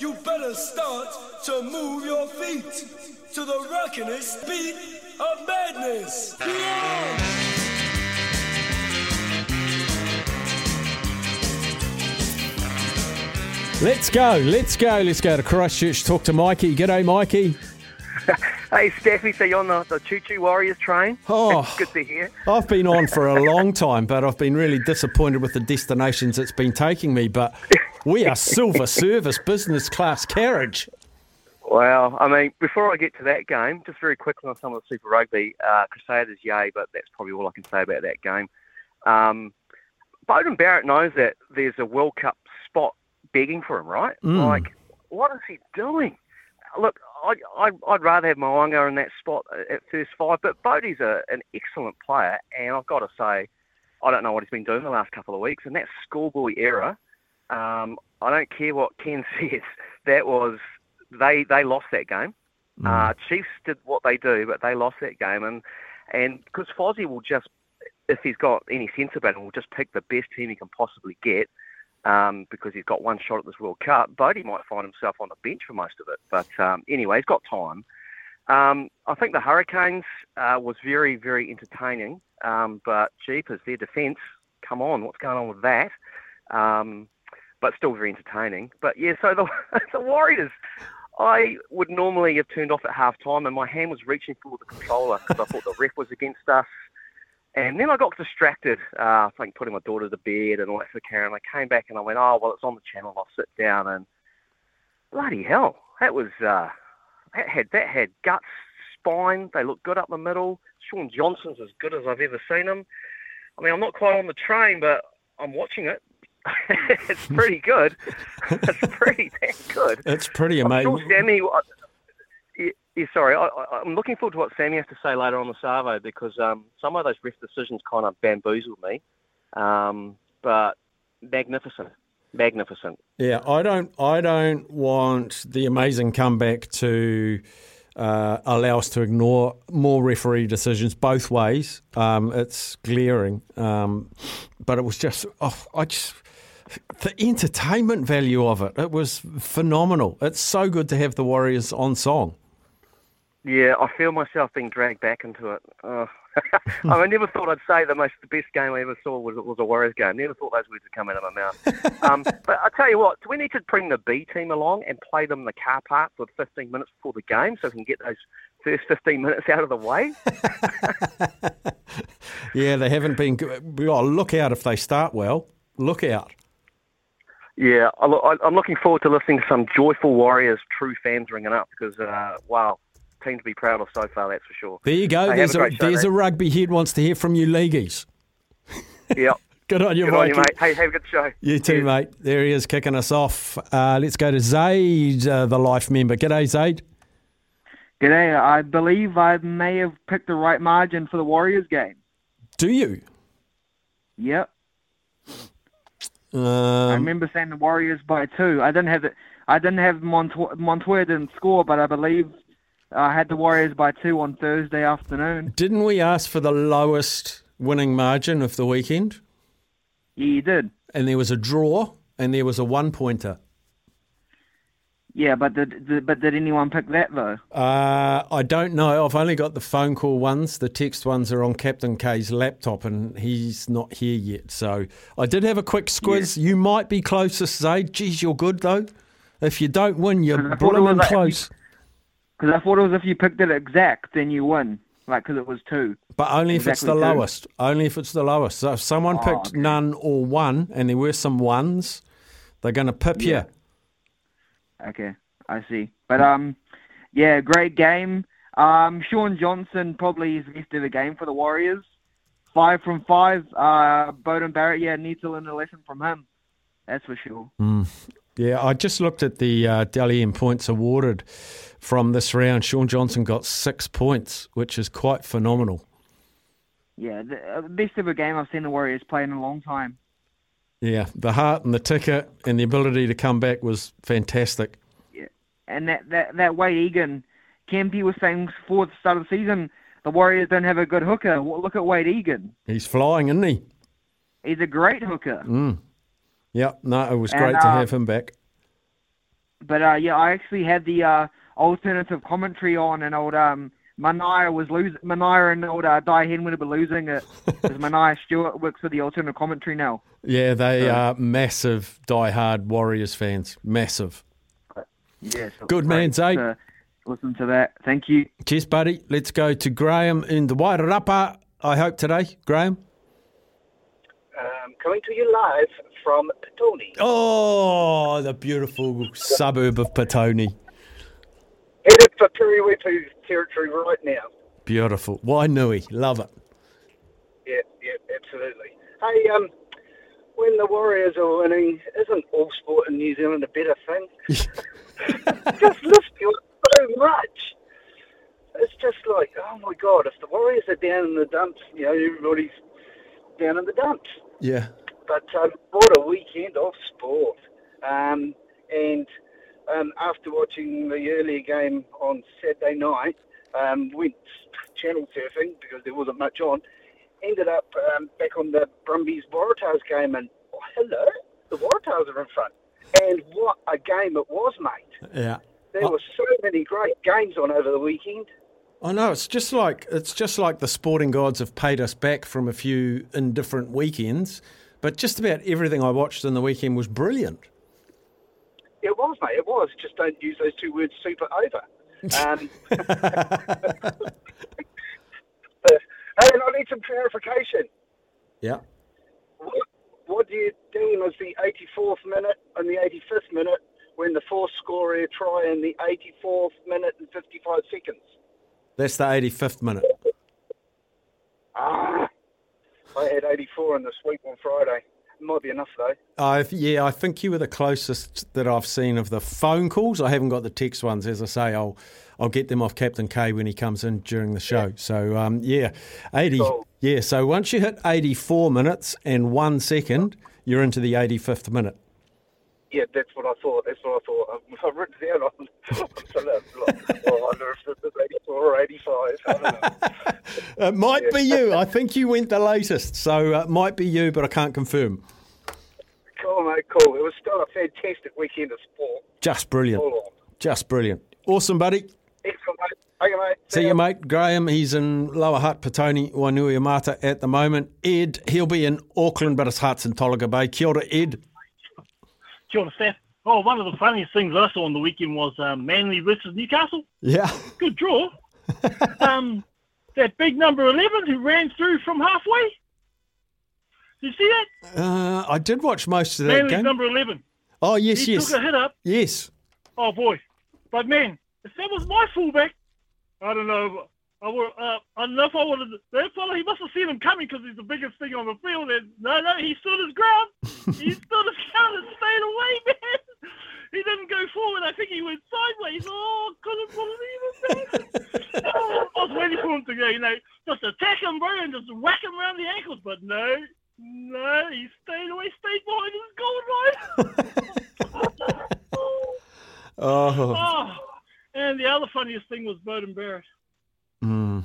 you better start to move your feet to the rockin'est beat of madness. Yeah! Let's go, let's go, let's go to Christchurch, talk to Mikey. G'day, Mikey. Hey, Steffi, so you're on the, the Choo Choo Warriors train? Oh. That's good to hear. I've been on for a long time, but I've been really disappointed with the destinations it's been taking me. But we are silver service business class carriage. Well, I mean, before I get to that game, just very quickly on some of the Super Rugby, uh, Crusaders, yay, but that's probably all I can say about that game. Um, Beauden Barrett knows that there's a World Cup spot begging for him, right? Mm. Like, what is he doing? Look, I, I'd rather have Mo'unga in that spot at first five, but Bodie's a, an excellent player, and I've got to say, I don't know what he's been doing the last couple of weeks, and that schoolboy era, um, I don't care what Ken says, that was, they, they lost that game. Uh, Chiefs did what they do, but they lost that game, and and because Fozzie will just, if he's got any sense about him, will just pick the best team he can possibly get, um, because he's got one shot at this World Cup. Bodie might find himself on the bench for most of it, but um, anyway, he's got time. Um, I think the Hurricanes uh, was very, very entertaining, um, but jeepers, their defence, come on, what's going on with that? But still very entertaining. But yeah, so the, the Warriors, I would normally have turned off at half time, and my hand was reaching for the controller because I thought the ref was against us. And then I got distracted, uh, I think putting my daughter to bed and all that sort of carry on. I came back and I went, oh, well, it's on the channel. I'll sit down. And bloody hell, that was, uh, that had, that had guts, spine. They looked good up the middle. Shaun Johnson's as good as I've ever seen him. I mean, I'm not quite on the train, but I'm watching it. it's pretty good. it's pretty damn good. It's pretty amazing. sure Sammy. I- yeah, sorry, I, I'm looking forward to what Sammy has to say later on the Savo because um, some of those ref decisions kind of bamboozled me. Um, but magnificent, magnificent. Yeah, I don't. I don't want the amazing comeback to uh, allow us to ignore more referee decisions both ways. Um, it's glaring, um, but it was just. Oh, I just the entertainment value of it. It was phenomenal. It's so good to have the Warriors on song. Yeah, I feel myself being dragged back into it. Oh. I never thought I'd say the most the best game I ever saw was was a Warriors game. Never thought those words would come out of my mouth. um, but I tell you what, do we need to bring the B team along and play them in the car park for 15 minutes before the game so we can get those first 15 minutes out of the way? Yeah, they haven't been. good. We got to look out if they start well. Look out. Yeah, I lo- I- I'm looking forward to listening to some joyful Warriors true fans ringing up because uh, wow, team to be proud of so far. That's for sure. There you go. Hey, there's a a, great show, there's a rugby head wants to hear from you, leagueies. Yeah. Good on you, Good on you, mate. Hey, have a good show. You too, Cheers. mate. There he is kicking us off. Uh, let's go to Zaid, uh, the life member. G'day, Zaid. G'day. I believe I may have picked the right margin for the Warriors game. Do you? Yep. I Um, remember saying the Warriors by two. I didn't have it. I didn't have Montoya, Montoya didn't score, but I believe I had the Warriors by two on Thursday afternoon. didn't we ask for the lowest winning margin of the weekend? Yeah, you did. And there was a draw and there was a one pointer. Yeah, but did, did but did anyone pick that though? Uh, I don't know. I've only got the phone call ones. The text ones are on Captain K's laptop, and he's not here yet. So I did have a quick squiz. You might be closest, Zaid. Geez, you're good though. If you don't win, you're I thought it was blooming like- close. Because I thought it was if you picked it exact, then you win. Like because it was two. But only if it's the two. lowest. Only if it's the lowest. So if someone Oh, picked okay. none or one, and there were some ones, they're going to pip Yeah. you. Okay, I see. But um, yeah, great game. Um, Shaun Johnson probably his best ever game for the Warriors. Five from five. Uh, Beauden Barrett, yeah, needs to learn a lesson from him. That's for sure. Yeah, I just looked at the uh, Dally M points awarded from this round. Shaun Johnson got six points, which is quite phenomenal. Yeah, the uh, best ever game I've seen the Warriors play in a long time. Yeah, the heart and the ticker and the ability to come back was fantastic. Yeah, and that that that Wade Egan, Campy was saying before the start of the season, the Warriors don't have a good hooker. Well, look at Wade Egan. He's flying, isn't he? He's a great hooker. Mm. Yeah, no, it was And, great to uh, have him back. But uh, yeah, I actually had the uh, alternative commentary on, and old um, Manaya was losing. Manaya and old uh, Di Henwood were losing it because Manaya Stewart works for the alternative commentary now. Yeah, they are massive die-hard Warriors fans. Massive. Yeah, so Good man, Zay. To Listen to that. Thank you. Cheers, buddy. Let's go to Graham in the Wairarapa, I hope, today. Graham? Um, coming to you live from Petone. Oh, the beautiful suburb of Petone. Headed for Piriwetu territory right now. Beautiful. Wainui. Love it. Yeah, yeah, absolutely. Hey, um, when the Warriors are winning, isn't all sport in New Zealand a better thing? just lift you up so much. It's just like, oh my God, if the Warriors are down in the dumps, you know, everybody's down in the dumps. Yeah. But um, what a weekend of sport. Um, and um, after watching the earlier game on Saturday night, um, went channel surfing because there wasn't much on. Ended up um, back on the Brumbies Waratahs game, and oh, hello, the Waratahs are in front. And what a game it was, mate. Yeah. There were so many great games on over the weekend. I know it's just like it's just like the sporting gods have paid us back from a few indifferent weekends, but just about everything I watched in the weekend was brilliant. It was, mate. It was. Just don't use those two words super over. Um, and I need some clarification. Yeah. What, what do you deem as the 84th minute and the 85th minute when the fourth score a try in the 84th minute and 55 seconds? That's the 85th minute. Ah, I had 84 in the sweep on Friday. Might be enough though. Yeah, I think you were the closest that I've seen of the phone calls. I haven't got the text ones. As I say, I'll I'll get them off Captain K when he comes in during the show. So um, yeah, eighty. Cool. Yeah, so once you hit eighty-four minutes and one second, you're into the eighty-fifth minute. Yeah, that's what I thought. That's what I thought. I've, I've written down on. so that's like, well, I wonder if it's 84 or 85. I don't know. It might be you. I think you went the latest, so uh, it might be you, but I can't confirm. Cool, mate. Cool. It was still a fantastic weekend of sport. Just brilliant. Just brilliant. Awesome, buddy. Excellent, mate. Okay, mate. See you, mate. Graham, he's in Lower Hutt, Petone, Wainuiomata at the moment. Ed, he'll be in Auckland, but his heart's in Tolaga Bay. Kia ora, Ed. Ora, Steph. Oh, one of the funniest things I saw on the weekend was um, Manly versus Newcastle. Yeah. Good draw. um, that big number 11 who ran through from halfway. Did you see that? Uh, I did watch most of that Manly's game. number 11. Oh, yes, He yes. took a hit up. Yes. Oh, boy. But, man, if that was my fullback, I don't know. I, would, uh, I don't know if I would have. That fella, he must have seen him coming because he's the biggest thing on the field. And no, no, he stood his ground. he stood his ground and stayed away, man. He didn't go forward. I think he went sideways. Oh, couldn't believe it, man. oh, I was waiting for him to go, you know, just attack him, bro, and just whack him around the ankles. But no, no, he stayed away, stayed behind his goal line. Oh. oh, and the other funniest thing was Beauden Barrett. Mm.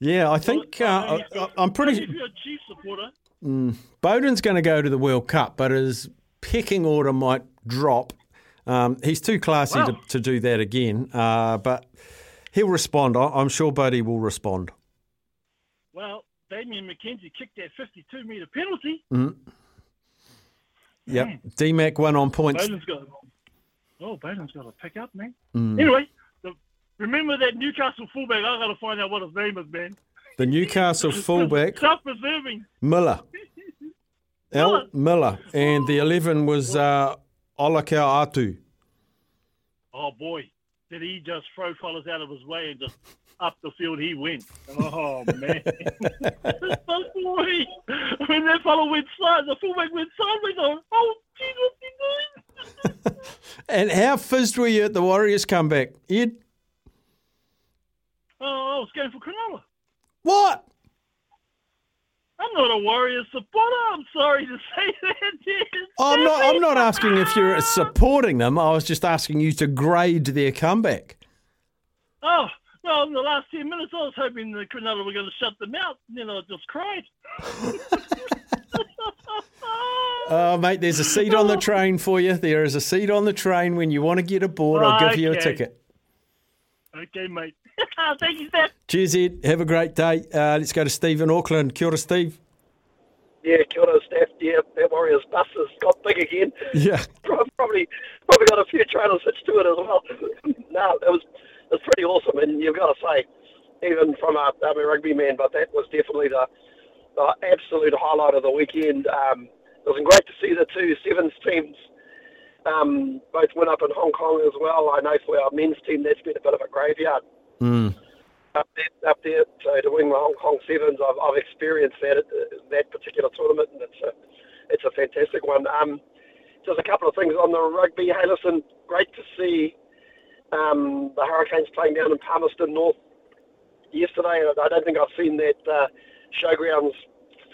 Yeah, I think uh, I, I'm If pretty. you're a Chief supporter, Mm, Beauden's going to go to the World Cup, but his pecking order might drop. Um, he's too classy Wow. to, to do that again, uh, but he'll respond. I, I'm sure Bodie will respond. well, Damian McKenzie kicked that 52 metre penalty. Mm. Yep. DMAC won on points. Beauden's got. Oh, Beauden's got to pick up, man. Mm. Anyway, remember that Newcastle fullback? I got to find out what his name is, man. The Newcastle fullback, Self-preserving. Miller. L. Miller. And the 11 was uh, Olakau'atu. Oh boy, did he just throw fellas out of his way and just up the field he went. Oh man, oh boy, when that fellow went side, the fullback went sideways. Went, oh Jesus, he doing? And how fizzed were you at the Warriors comeback, Ed? Oh, I was going for Cronulla. What? I'm not a Warriors supporter. I'm sorry to say that. I'm not. I'm not asking if you're supporting them. I was just asking you to grade their comeback. Oh, well, in the last 10 minutes, I was hoping the Cronulla were going to shut them out. And then I just cried. Oh, mate, there's a seat on the train for you. There is a seat on the train when you want to get aboard. I'll give you a ticket. Okay, mate. Thank you, Steph. Cheers, Ed. Have a great day. Uh, let's go to Steve in Auckland. Kia ora, Steve. Yeah, kia ora, Steph. Yeah, that Warriors bus has got big again. Yeah. Probably, probably got a few trailers hitched to it as well. no, it was, it was pretty awesome, and you've got to say, even from a, I'm a rugby man, but that was definitely the, the absolute highlight of the weekend. Um, it was great to see the two sevens teams um, both went up in Hong Kong as well. I know for our men's team, that's been a bit of a graveyard Mm. up there, up there so to win the Hong Kong Sevens. I've, I've experienced that at that particular tournament, and it's a it's a fantastic one. Um, just a couple of things on the rugby. Hey, listen, great to see um, the Hurricanes playing down in Palmerston North yesterday. I don't think I've seen that uh, showgrounds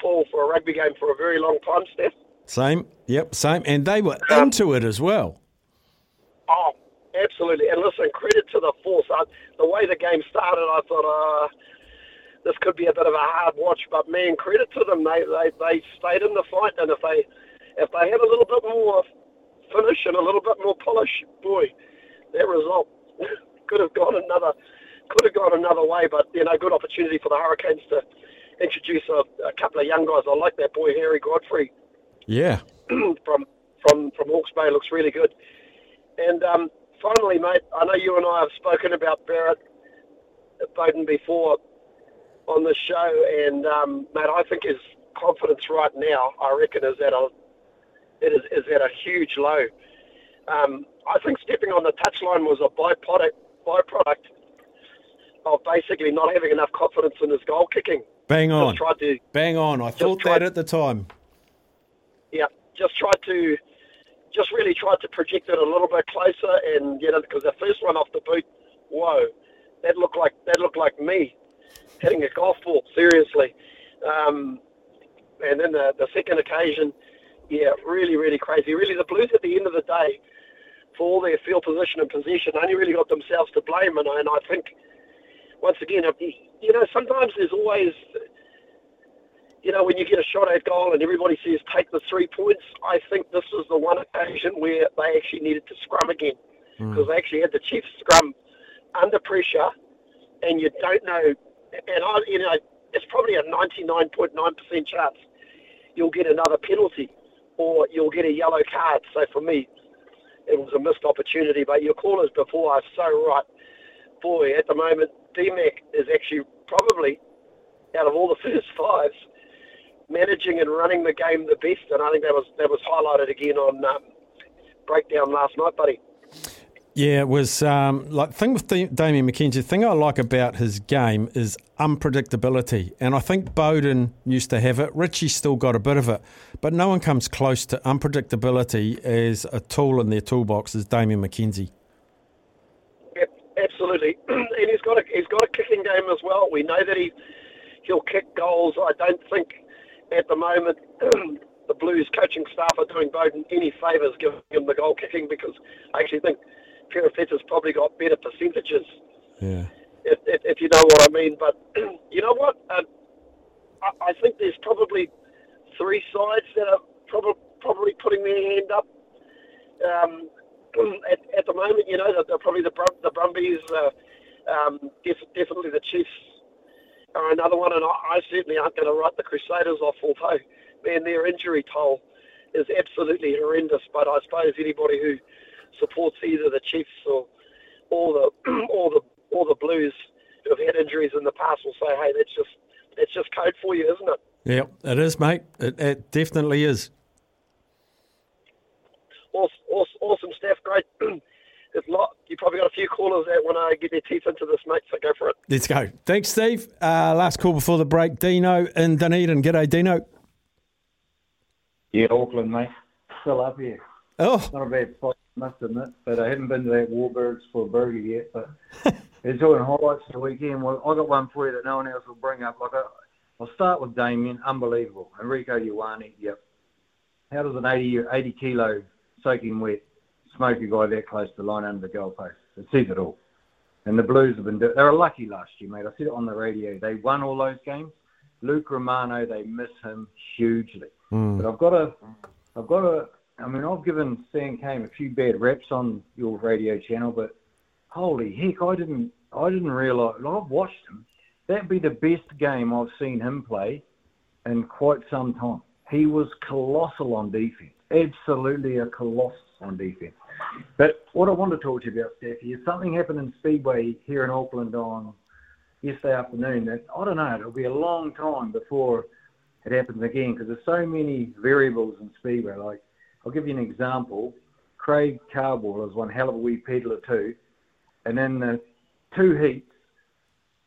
full for a rugby game for a very long time, Steph. Same. Yep, same. And they were Um, into it as well. Oh, absolutely. And listen, credit to the force. I, the way the game started, I thought, uh, this could be a bit of a hard watch. But man, credit to them. They they, they stayed in the fight, and if they if they had a little bit more finish and a little bit more polish, boy, that result could have gone another could have gone another way. But you know, good opportunity for the Hurricanes to introduce a, a couple of young guys. I like that boy Harry Godfrey Yeah. from from from Hawke's Bay looks really good. And um, finally, mate, I know you and I have spoken about Barrett Beauden before on the show, and um, mate, I think his confidence right now, I reckon, is at a it is, is at a huge low. Um, I think stepping on the touchline was a byproduct byproduct of basically not having enough confidence in his goal kicking. Bang on. Just tried to Bang on. I thought that at the time. Yeah, just tried to, just really tried to project it a little bit closer, and you know, because the first one off the boot, whoa, that looked like that looked like me hitting a golf ball seriously, um, and then the the second occasion, yeah, really really crazy. Really, the Blues at the end of the day, for all their field position and possession, only really got themselves to blame, and, I- and I think. Once again, you know, sometimes there's always you know, when you get a shot at goal and everybody says take the three points, I think this was the one occasion where they actually needed to scrum again hmm. because they actually had the Chiefs scrum under pressure, and you don't know. And I, you know, it's probably a 99.9% chance you'll get another penalty or you'll get a yellow card. So for me, it was a missed opportunity. But your callers before are so right. Boy, at the moment, DMAC is actually probably out of all the first fives managing and running the game the best, and I think that was that was highlighted again on um, breakdown last night, buddy. Yeah, it was um, like thing with Damian McKenzie. The thing I like about his game is unpredictability, and I think Beauden used to have it. Richie's still got a bit of it, but no one comes close to unpredictability as a tool in their toolbox as Damian McKenzie. Yep, absolutely, and he's got a he's got a kicking game as well. We know that he he'll kick goals. I don't think at the moment the Blues coaching staff are doing Beauden any favours giving him the goal kicking because I actually think Perofeta's probably got better percentages Yeah. if, if, if you know what I mean. But you know what? Um, I, I think there's probably three sides that are probably probably putting their hand up um, at, at the moment. You know, they're, they're probably the Brum, the Brumbies, uh, um, def- definitely the Chiefs are another one, and I, I certainly aren't going to write the Crusaders off. Although, man, their injury toll is absolutely horrendous. But I suppose anybody who supports either the Chiefs or all the or the or the Blues who have had injuries in the past will say, "Hey, that's just that's just code for you, isn't it?" Yeah, it is, mate. It, it definitely is. Awesome, awesome, awesome stuff. Great. There's a lot. You probably got a few callers that want to get their teeth into this, mate. So go for it. Let's go. Thanks, Steve. Uh, last call before the break. Dino in Dunedin. G'day, Dino. Yeah, Auckland, mate. Still up here. Oh, Not a bad spot. must admit. But I haven't been to that Warburgs for a burger yet. But they're doing highlights of the weekend. Well, I got one for you that no one else will bring up. Like I, I'll start with Damian, unbelievable. Rieko Ioane, yep. How does an 80, 80 kilo soaking wet smoke a guy that close to the line under the goalpost? It says it all. And the Blues have been, do- they were lucky last year, mate. I said it on the radio. They won all those games. Luke Romano, they miss him hugely. Hmm. But I've got to, I've got to. I mean, I've given Sam Cane a few bad reps on your radio channel, but holy heck, I didn't, I didn't realise. I've watched him. That'd be the best game I've seen him play in quite some time. He was colossal on defence, absolutely a colossus on defence. But what I want to talk to you about, Steffi, is something happened in Speedway here in Auckland on yesterday afternoon that I don't know. It'll be a long time before it happens again because there's so many variables in Speedway. Like I'll give you an example. Craig Carball is one hell of a wee peddler too, and in the two heats,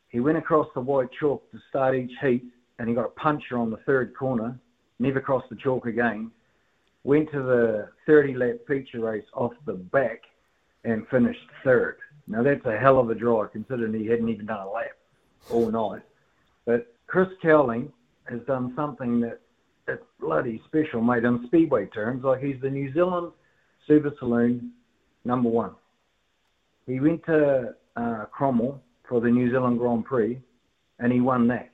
he went across the white chalk to start each heat, and he got a puncher on the third corner. Never crossed the chalk again. Went to the 30 lap feature race off the back and finished third. Now that's a hell of a drive considering he hadn't even done a lap all night. But Chris Cowling has done something that that's bloody special, mate, in speedway terms. Like he's the New Zealand Super Saloon number one. He went to uh, Cromwell for the New Zealand Grand Prix, and he won that.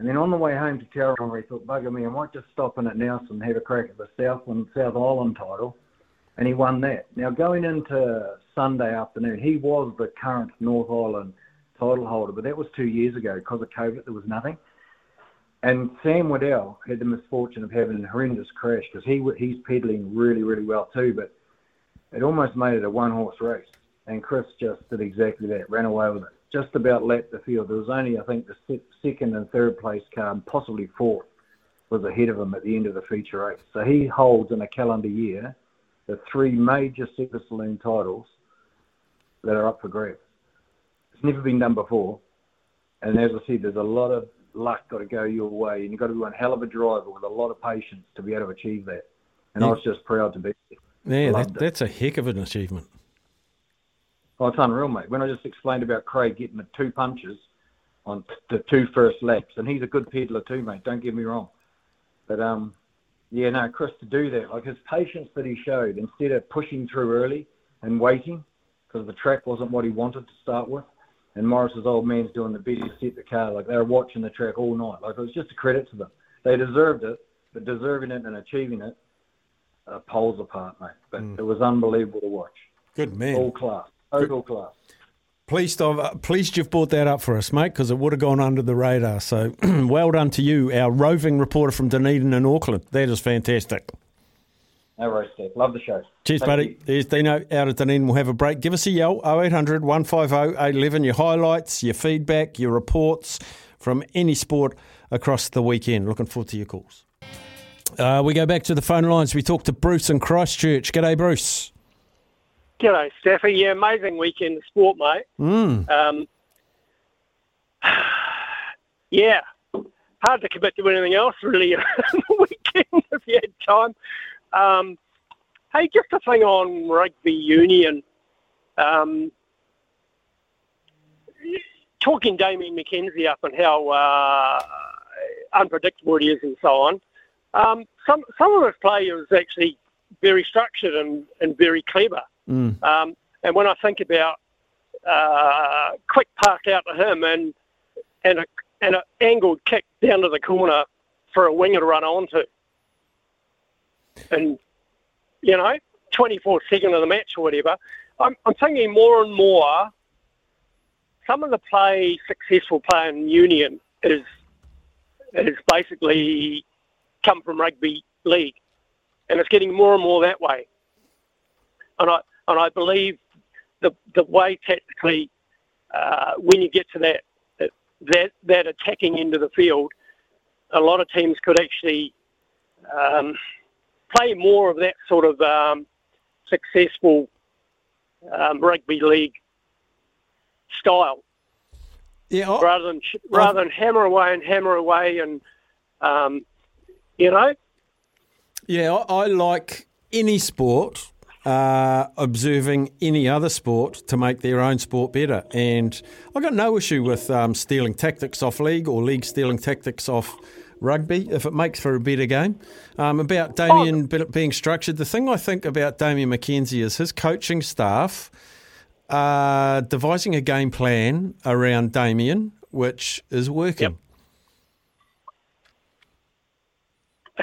And then on the way home to Tauranga, he thought, bugger me, I might just stop in at Nelson and have a crack at the Southland South Island title. And he won that. Now, going into Sunday afternoon, he was the current North Island title holder, but that was two years ago. Because of COVID, there was nothing. And Sam Waddell had the misfortune of having a horrendous crash because he he's pedaling really, really well too, but it almost made it a one horse race. And Chris just did exactly that, ran away with it. Just about lapped the field. There was only, I think, the se- second and third place car, and possibly fourth, was ahead of him at the end of the feature race. So he holds in a calendar year the three major Super Saloon titles that are up for grabs. It's never been done before. And as I said, there's a lot of luck got to go your way, and you've got to be one hell of a driver with a lot of patience to be able to achieve that. And I was just proud to be there. Yeah, that, that's a heck of an achievement. Oh, it's unreal, mate. When I just explained about Craig getting the two punches on the two first laps, and he's a good peddler too, mate. Don't get me wrong. But um, yeah, no, Chris to do that, like his patience that he showed, instead of pushing through early and waiting, because the track wasn't what he wanted to start with. And Morris's old man's doing the best to set the car. Like they were watching the track all night. Like it was just a credit to them. They deserved it, but deserving it and achieving it, uh, poles apart, mate. But it was unbelievable to watch. Good man. All class, total class. Pleased, I've, uh, pleased you've brought that up for us, mate, because it would have gone under the radar. So well done to you, our roving reporter from Dunedin in Auckland. That is fantastic. No worries, Steve. Love the show. Cheers, Thank buddy. you. There's Dino out at Dunedin. We'll have a break. Give us a yell 0800 150 811. Your highlights, your feedback, your reports from any sport across the weekend. Looking forward to your calls. Uh, we go back to the phone lines. We talk to Bruce in Christchurch. G'day, Bruce. G'day, Staffy. Yeah, amazing weekend of sport, mate. Mm. Um, yeah, hard to commit to anything else really on the weekend if you had time. Um, hey, just a thing on rugby union. Um, talking Damian McKenzie up and how uh, unpredictable it is and so on. Um, some some of his players actually very structured and, and very clever. Mm. Um, and when I think about uh, quick park out to him and and a and an angled kick down to the corner for a winger to run onto, and you know, 24 second of the match or whatever, I'm, I'm thinking more and more. Some of the play, successful play in Union is is basically come from rugby league, and it's getting more and more that way. And I and I believe the the way technically, uh, when you get to that that that attacking end of the field, a lot of teams could actually um, play more of that sort of um, successful um, rugby league style, Yeah, I- rather than rather than hammer away and hammer away and um, you know? Yeah, I, I like any sport uh, observing any other sport to make their own sport better. And I've got no issue with um, stealing tactics off league or league stealing tactics off rugby if it makes for a better game. Um, about Damian Oh. being structured, the thing I think about Damian McKenzie is his coaching staff are devising a game plan around Damian, which is working.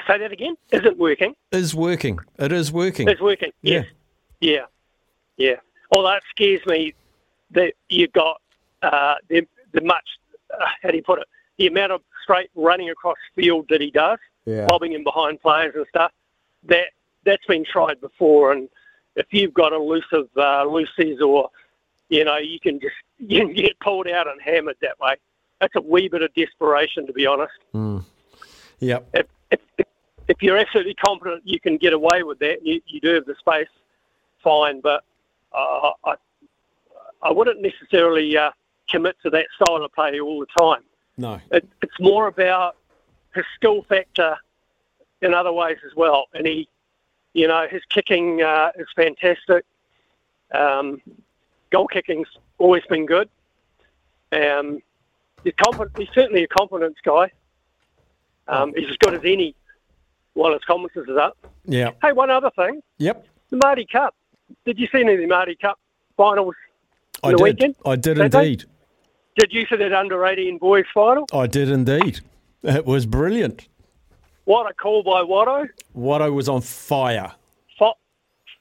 Say that again. Isn't working. Is working. It is working. It's working. Yeah. Yes. Yeah. Yeah. Although it scares me that you've got uh, the, the much, uh, how do you put it, the amount of straight running across field that he does, Yeah. bobbing in behind players and stuff, that, that's been tried before. And if you've got elusive uh, loosies or, you know, you can just you can get pulled out and hammered that way. That's a wee bit of desperation, to be honest Mm. Yep. if, if, if- if you're absolutely confident you can get away with that, you, you do have the space, fine. But uh, I, I wouldn't necessarily uh, commit to that style of play all the time. No. It, it's more about his skill factor in other ways as well. And he, you know, his kicking uh, is fantastic. Um, goal kicking's always been good. Um, he's, he's certainly a confidence guy. Um, he's as good as any while his confidence is up. Yeah. Hey, one other thing. Yep. The Maadi Cup. Did you see any of the Maadi Cup finals I the did. weekend? I did they? indeed. Did you see that under 18 boys final? I did indeed. It was brilliant. What a call by Watto. Watto was on fire. Fi-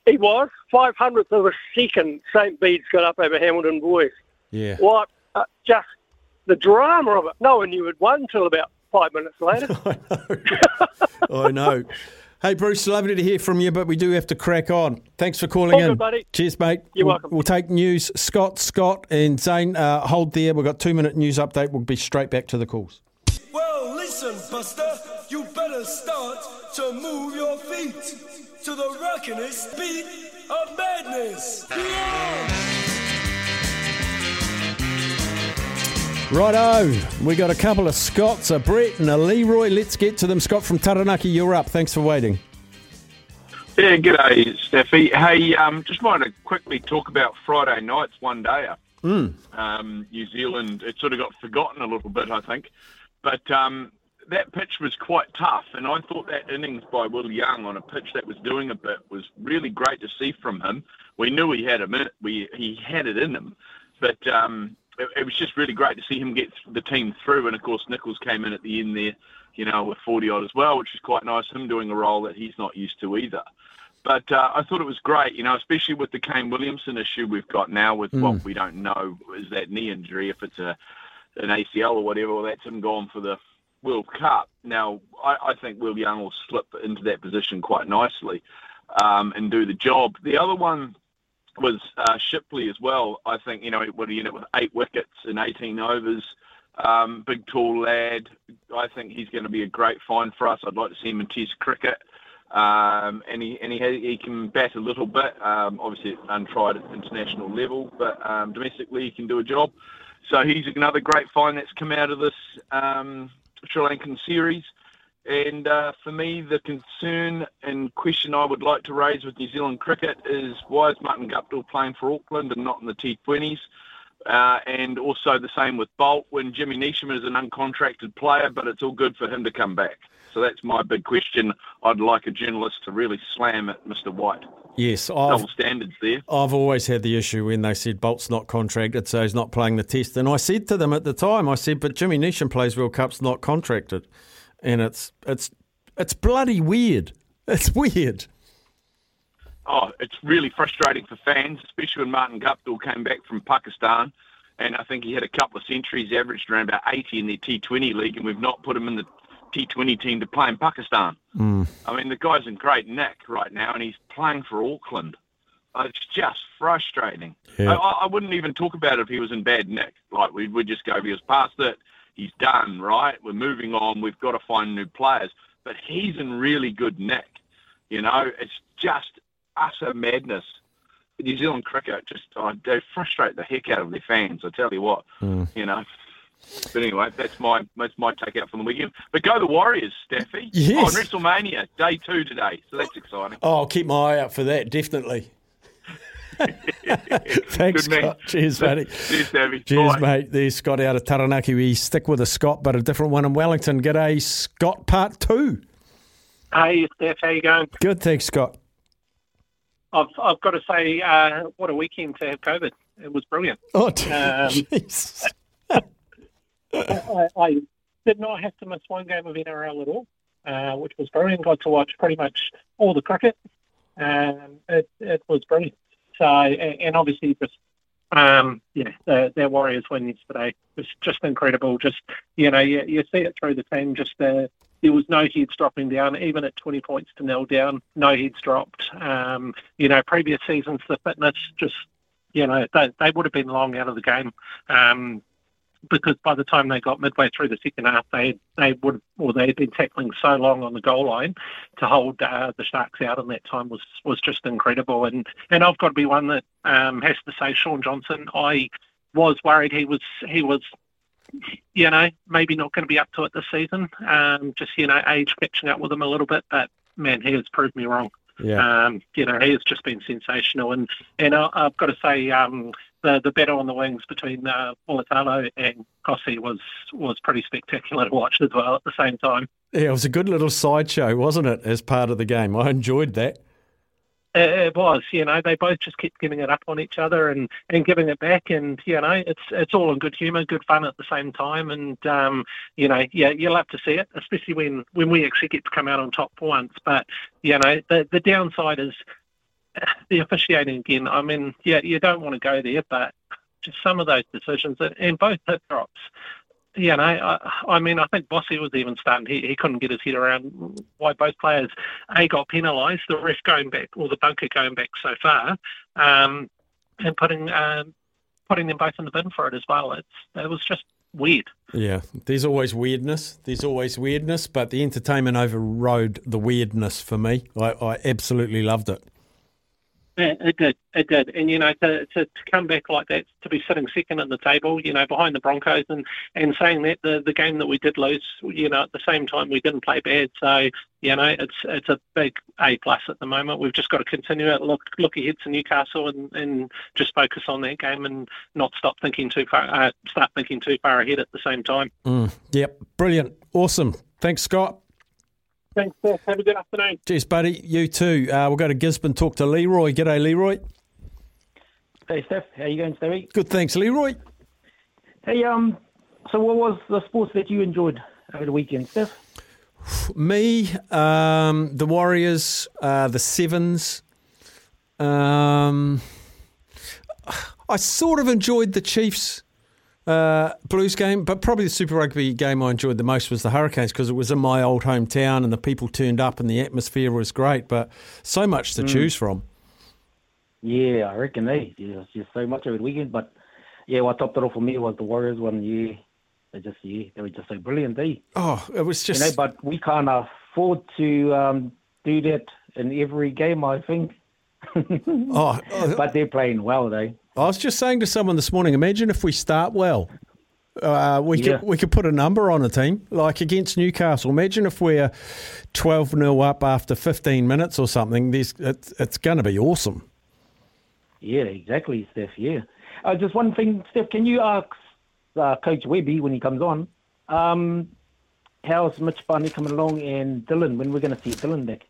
He was. 500th of a second, St. Bede's got up over Hamilton boys. Yeah. What? Uh, just the drama of it. No one knew it won until about five minutes later. I know. Hey, Bruce, lovely to hear from you, but we do have to crack on. Thanks for calling All in. good, buddy. Cheers, mate. You're we'll, welcome. We'll take news. Scott, Scott, and Zane, uh, hold there. We've got two minute news update. We'll be straight back to the calls. Well, listen, Buster, you better start to move your feet to the rockinest beat of madness. Yeah! Righto, we got a couple of Scots, a Brett and a Leroy. Let's get to them. Scott from Taranaki, you're up. Thanks for waiting. Yeah, g'day, Steffi. Hey, um, just wanted to quickly talk about Friday night's one day. Mm. Um, New Zealand, it sort of got forgotten a little bit, I think. But um, that pitch was quite tough, and I thought that innings by Will Young on a pitch that was doing a bit was really great to see from him. We knew he had a minute, we he had it in him, but um, it, it was just really great to see him get the team through. And of course, Nicholls came in at the end there, you know, with 40 odd as well, which is quite nice. Him doing a role that he's not used to either. But uh, I thought it was great, you know, especially with the Kane Williamson issue we've got now with Mm. what we don't know is that knee injury, if it's a an ACL or whatever, well, that's him gone for the World Cup. Now, I, I think Will Young will slip into that position quite nicely um, and do the job. The other one was uh, Shipley as well. I think, you know, he would end up with eight wickets in 18 overs. Um, big, tall lad. I think he's going to be a great find for us. I'd like to see him in Test cricket. Um, and he and he, he can bat a little bit. Um, obviously, untried at international level, but um, domestically he can do a job. So he's another great find that's come out of this um, Sri Lankan series. And uh, for me, the concern and question I would like to raise with New Zealand cricket is why is Martin Guptill playing for Auckland and not in the T20s? Uh, and also the same with Boult when Jimmy Neesham is an uncontracted player, but it's all good for him to come back. So that's my big question. I'd like a journalist to really slam at Mr. White. Yes, I've, Double standards there. I've always had the issue when they said Boult's not contracted, so he's not playing the test. And I said to them at the time, I said, but Jimmy Neesham plays World Cups not contracted. And it's it's it's bloody weird. It's weird. Oh, it's really frustrating for fans, especially when Martin Guptill came back from Pakistan. And I think he had a couple of centuries, averaged around about 80 in the T20 league, and we've not put him in the T20 team to play in Pakistan. Mm. I mean, the guy's in great nick right now, and he's playing for Auckland. Uh, It's just frustrating. Yeah. I, I wouldn't even talk about it if he was in bad nick. Like, we would just go, he was past it. He's done, right? We're moving on. We've got to find new players. But he's in really good nick. You know, it's just utter madness. New Zealand cricket just, oh, they frustrate the heck out of their fans, I tell you what. Mm. You know, But anyway, that's my that's my take out from the weekend. But go the Warriors, Staffy. Yes. Oh, WrestleMania day two today, so that's exciting. Oh, I'll keep my eye out for that, definitely. Thanks, Good man. Scott. Cheers, buddy. Cheers, Staffy. Cheers, Bye. mate. There's Scott out of Taranaki. We stick with a Scott, but a different one in Wellington. G'day, Scott, part two. Hey, Steph, how you going? Good, thanks, Scott. I've I've got to say, uh, what a weekend to have COVID. It was brilliant. Oh, Um. I, I did not have to miss one game of NRL at all, uh, which was brilliant. Got to watch pretty much all the cricket. Um, it, it was brilliant. So, and, and obviously just, um, yeah, the, their Warriors win yesterday was just incredible. Just, you know, you, you see it through the team. Just uh, there was no heads dropping down, even at 20 points to nil down, no heads dropped. Um, you know, previous seasons, the fitness just, you know, they, they would have been long out of the game. Um, because by the time they got midway through the second half, they they would or they had been tackling so long on the goal line to hold uh, the Sharks out in that time was was just incredible. And and I've got to be one that um, has to say, Shaun Johnson. I was worried he was he was you know maybe not going to be up to it this season. Um, just you know age catching up with him a little bit, but man, he has proved me wrong. Yeah. Um, you know, he has just been sensational, and and I, I've got to say, um, the the battle on the wings between uh, Politano and Kossi was was pretty spectacular to watch as well at the same time. Yeah, it was a good little sideshow, wasn't it, as part of the game? I enjoyed that. It, was, you know, they both just kept giving it up on each other and, and giving it back, and you know, it's it's all in good humour, good fun at the same time, and um, you know, yeah, you love to see it, especially when when we actually get to come out on top for once. But you know, the the downside is the officiating again. I mean, yeah, you don't want to go there, but just some of those decisions and, and both hit drops. You know, I, I mean, I think Bossy was even stunned. He, he couldn't get his head around why both players a got penalised, the ref going back or the bunker going back so far, um, and putting um, putting them both in the bin for it as well. It's it was just weird. Yeah, there's always weirdness. There's always weirdness, but the entertainment overrode the weirdness for me. I, I absolutely loved it. It did. It did. And, you know, to, to, to come back like that, to be sitting second at the table, you know, behind the Broncos and, and saying that the, the game that we did lose, you know, at the same time we didn't play bad. So, you know, it's it's a big A plus at the moment. We've just got to continue it, look look ahead to Newcastle and, and just focus on that game and not stop thinking too far, uh, start thinking too far ahead at the same time. Mm, yep, brilliant. Awesome. Thanks, Scott. Thanks, Seth. Have a good afternoon. Cheers, buddy. You too. Uh, we'll go to Gisborne, talk to Leroy. G'day, Leroy. Hey, Steph. How you going, Stevie? Good, thanks, Leroy. Hey, um, so what was the sports that you enjoyed over the weekend, Steph? Me, um, the Warriors, uh, the Sevens. Um, I sort of enjoyed the Chiefs uh, Blues game, but probably the Super Rugby game I enjoyed the most was the Hurricanes because it was in my old hometown and the people turned up and the atmosphere was great. But so much to Mm. choose from. Yeah, I reckon they. It's just so much over the weekend. But yeah, what topped it off for me was the Warriors one. year. they just yeah, they were just so brilliant. They. Oh, it was just. You know, but we can't afford to um, do that in every game. I think. Oh, but they're playing well, though. I was just saying to someone this morning. Imagine if we start well. Uh, we Yeah. could we could put a number on a team like against Newcastle. Imagine if we're twelve 0 up after fifteen minutes or something. There's, it's it's going to be awesome. Yeah, exactly, Steph. Yeah. Uh, just one thing, Steph. Can you ask uh, Coach Webby when he comes on, um, how's Mitch Barnett coming along and Dylan? When we're going to see Dylan back?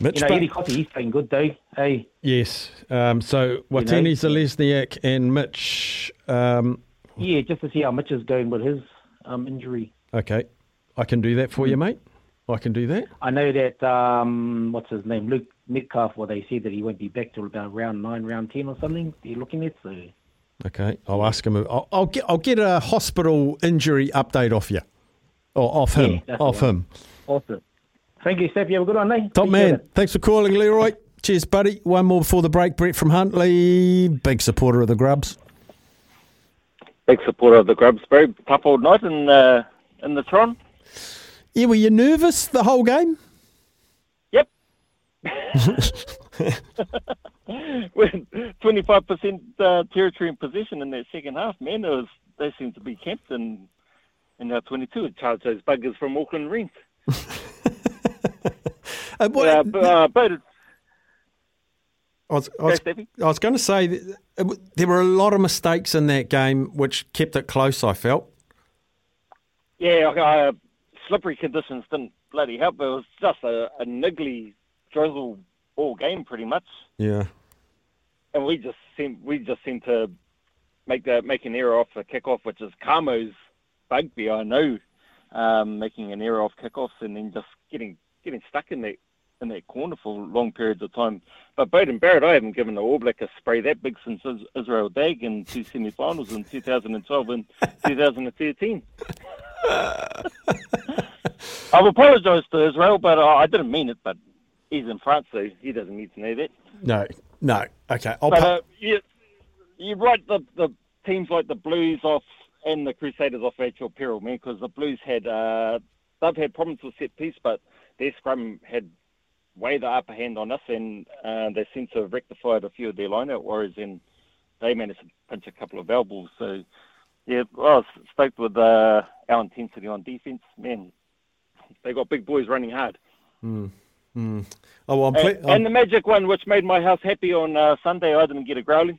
Mitch you know, Eddie Cotti, he's playing good, though. Hey. Yes. Um, so Watene-Zelezniak and Mitch. Um, Yeah, just to see how Mitch is going with his um, injury. okay, I can do that for Hmm. you, mate. I can do that. I know that um, what's his name, Luke Metcalf. Well, they said that he won't be back till about round nine, round ten, or something. They're looking at so. Okay, I'll ask him. I'll, I'll get I'll get a hospital injury update off you, or off him, Yeah, off him. Awesome. Thank you, Steph. You have a good one, eh? Top Appreciate man. it. Thanks for calling, Leroy. Cheers, buddy. One more before the break. Brett from Huntly, big supporter of the Grubs. Big supporter of the Grubs. Very tough old night in the in the Tron. Yeah, were you nervous the whole game? Yep. 25% uh, territory in possession in that second half, man, it was, they seemed to be camped in, in our 22 and charged those buggers from Auckland Rent. Uh, what- uh, but, uh, but it- I was, I was, I was going to say that it there were a lot of mistakes in that game which kept it close. I felt. yeah, uh, slippery conditions didn't bloody help. It was just a, a niggly drizzle all game, pretty much. Yeah. and we just seem we just seem to make the make an error off the kickoff, which is Camo's bugbear. I know, um, making an error off kickoffs and then just getting getting stuck in that in that corner for long periods of time. But Beauden Barrett, I haven't given the All Black a spray that big since Israel Dagg in two semi-finals in 2012 and 2013. I've apologised to Israel, but I I didn't mean it. But he's in France, so he doesn't need to know that. No. No. Okay. I'll but pa- uh, you, you write the, the teams like the Blues off and the Crusaders off at your peril, man, because the Blues had uh, they've had problems with set piece, but their scrum had way the upper hand on us, and uh, they seem to have rectified a few of their line-out worries, and they managed to pinch a couple of elbows. So yeah, I was stoked with uh, our intensity on defence, man. They got big boys running hard. Mm. Mm. Oh, well, I'm and, and the magic one, which made my house happy on uh, Sunday, I didn't get a growling.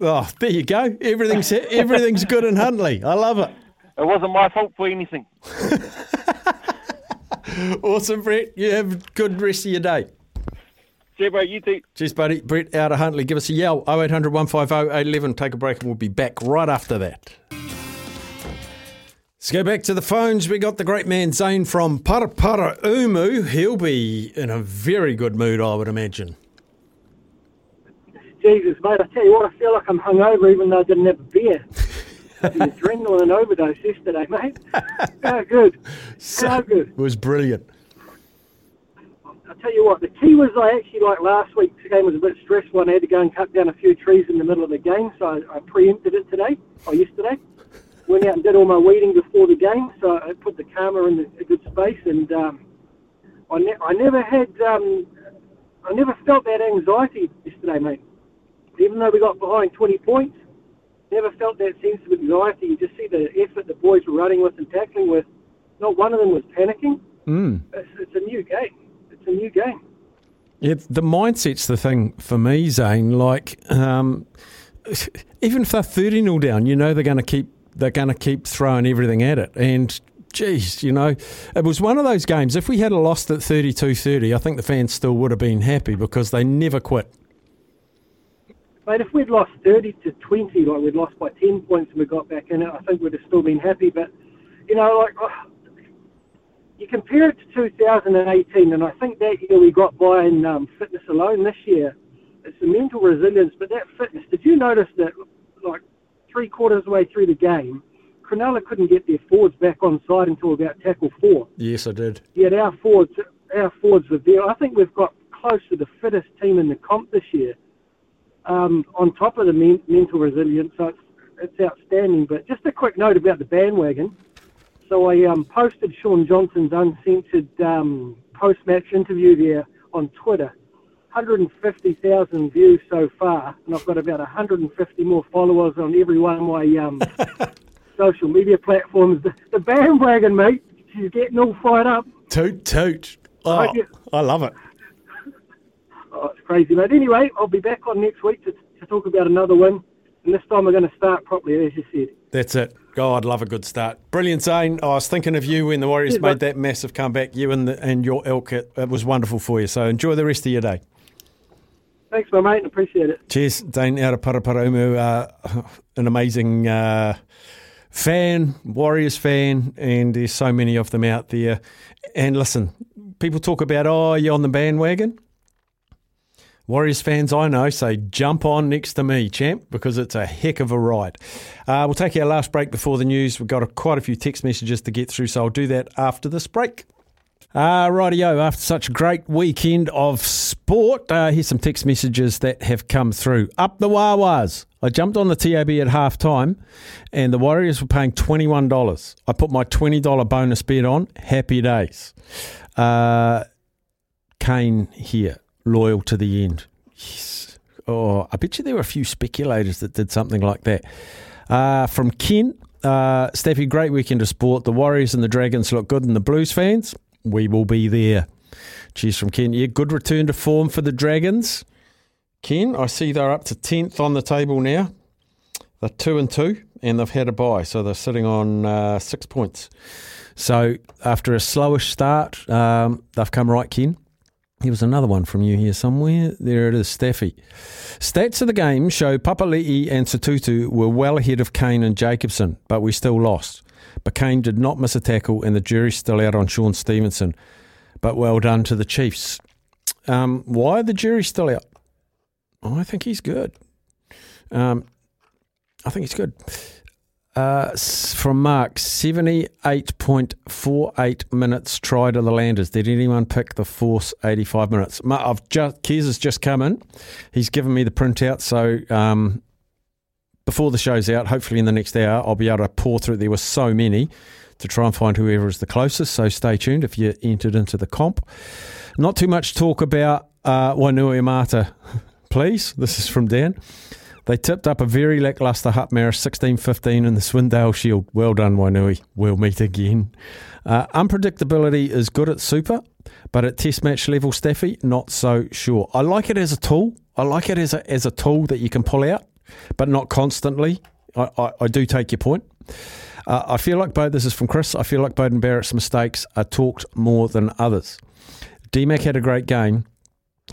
Oh, there you go. Everything's everything's good in Huntly. I love it. It wasn't my fault for anything. Awesome, Brett. You have a good rest of your day. See you, bro. You too. Cheers, buddy. Brett out of Huntly. Give us a yell. 0800 150 811. Take a break and we'll be back right after that. Let's go back to the phones. We got the great man Zane from Paraparaumu. He'll be in a very good mood, I would imagine. Jesus, mate, I tell you what, I feel like I'm hungover even though I didn't have a beer. the adrenaline overdose yesterday, mate. How good. How good. It was brilliant. I'll tell you what, the key was I actually, like last week's game was a bit stressful and I had to go and cut down a few trees in the middle of the game, so I, I preempted it today, or yesterday. Went out and did all my weeding before the game, so I put the karma in the, a good space, and um, I, ne- I never had, um, I never felt that anxiety yesterday, mate. Even though we got behind 20 points, never felt that sense of anxiety. You just see the effort the boys were running with and tackling with. Not one of them was panicking. Mm. It's, it's a new game. It's a new game. Yeah, the mindset's the thing for me, Zane. Like, um, even if they're thirty 0 down, you know they're going to keep they're going to keep throwing everything at it. And geez, you know, it was one of those games. If we had a lost at 32-30, I think the fans still would have been happy because they never quit. Mate, if we'd lost 30 to 20, like we'd lost by 10 points and we got back in it, I think we'd have still been happy. But, you know, like, oh, you compare it to 2018, and I think that year we got by in um, fitness alone. This year, it's the mental resilience, but that fitness. Did you notice that, like, three quarters of the way through the game, Cronulla couldn't get their forwards back on side until about tackle four? Yes, I did. Yet our forwards, our forwards were there. I think we've got close to the fittest team in the comp this year. Um, on top of the men- mental resilience, so it's, it's outstanding. But just a quick note about the bandwagon. So I um, posted Shaun Johnson's uncensored um, post-match interview there on Twitter. 150,000 views so far, and I've got about 150 more followers on every one of my um, social media platforms. The, the bandwagon, mate, she's getting all fired up. Toot toot. Oh, Right, yeah. I love it. Oh, it's crazy, mate. Anyway, I'll be back on next week to, to talk about another win, and this time we're going to start properly, as you said. That's it. God, love a good start. Brilliant, Zane. I was thinking of you when the Warriors Cheers, made that massive comeback. You and the, and your elk, it, it was wonderful for you. So enjoy the rest of your day. Thanks, my mate. Appreciate it. Cheers, Dane out of Paraparaumu. Uh, an amazing uh, fan, Warriors fan, and there's so many of them out there. And listen, people talk about, oh, you're on the bandwagon. Warriors fans I know say jump on next to me, champ, because it's a heck of a ride. Uh, we'll take our last break before the news. We've got a, quite a few text messages to get through, so I'll do that after this break. Uh, rightio, after such a great weekend of sport, uh, here's some text messages that have come through. Up the Wawas. I jumped on the TAB at half time and the Warriors were paying $21. I put my $20 bonus bet on. Happy days. Uh, Kane here, loyal to the end. Yes. Oh, I bet you there were a few speculators that did something like that. Uh, from Ken, uh, Staffy, great weekend of sport. The Warriors and the Dragons look good, and the Blues fans, we will be there. Cheers from Ken. Yeah, good return to form for the Dragons. Ken, I see they're up to 10th on the table now. They're 2 and 2, and they've had a bye, so they're sitting on uh, six points. So after a slowish start, um, they've come right, Ken. Here was another one from you here somewhere. There it is, Staffy. Stats of the game show Papali'i and Sotutu were well ahead of Cane and Jacobson, but we still lost. But Cane did not miss a tackle, and the jury's still out on Shaun Stevenson. But well done to the Chiefs. Um, why are the jury still out? Oh, I think he's good. Um, I think he's good. Uh, from Mark, 78.48 minutes try to the Landers. Did anyone pick the Force 85 minutes? I've just, Kez has just come in. He's given me the printout. So um, before the show's out, hopefully in the next hour, I'll be able to pour through. There were so many to try and find whoever is the closest. So stay tuned if you entered into the comp. Not too much talk about uh, Wainuiomata, please. This is from Dan. They tipped up a very lacklustre Hutt Marist 16 15 in the Swindale Shield. Well done, Wainui. We'll meet again. Uh, unpredictability is good at Super, but at Test match level, Staffy, not so sure. I like it as a tool. I like it as a, as a tool that you can pull out, but not constantly. I, I, I do take your point. Uh, I feel like both, this is from Chris, I feel like Beauden Barrett's mistakes are talked more than others. DMAC had a great game,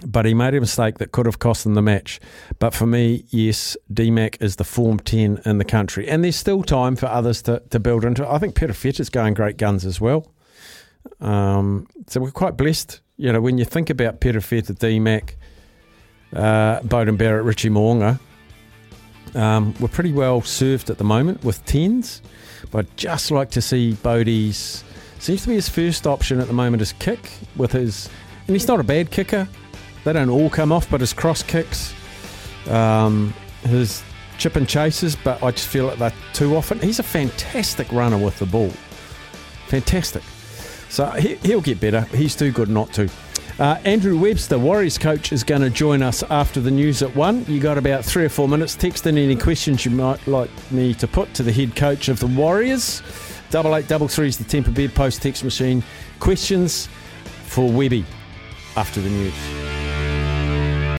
but he made a mistake that could have cost them the match. But for me, yes, DMAC is the form 10 in the country. And there's still time for others to, to build into it. I think Peter is going great guns as well. Um, so we're quite blessed. You know, when you think about Perofeta, DMAC, uh, Beauden Barrett, Richie Mo'unga, um, we're pretty well served at the moment with 10s. But I'd just like to see Bodie's, seems to be his first option at the moment is kick with his, and he's not a bad kicker. They don't all come off, but his cross kicks, um, his chip and chases, but I just feel like they're too often. He's a fantastic runner with the ball. Fantastic. So he, will get better. He's too good not to. Uh, Andrew Webster, Warriors coach, is going to join us after the news at one. You got about three or four minutes. Text in any questions you might like me to put to the head coach of the Warriors. Double eight double three is the Temper Bed Post text machine. Questions for Webby after the news.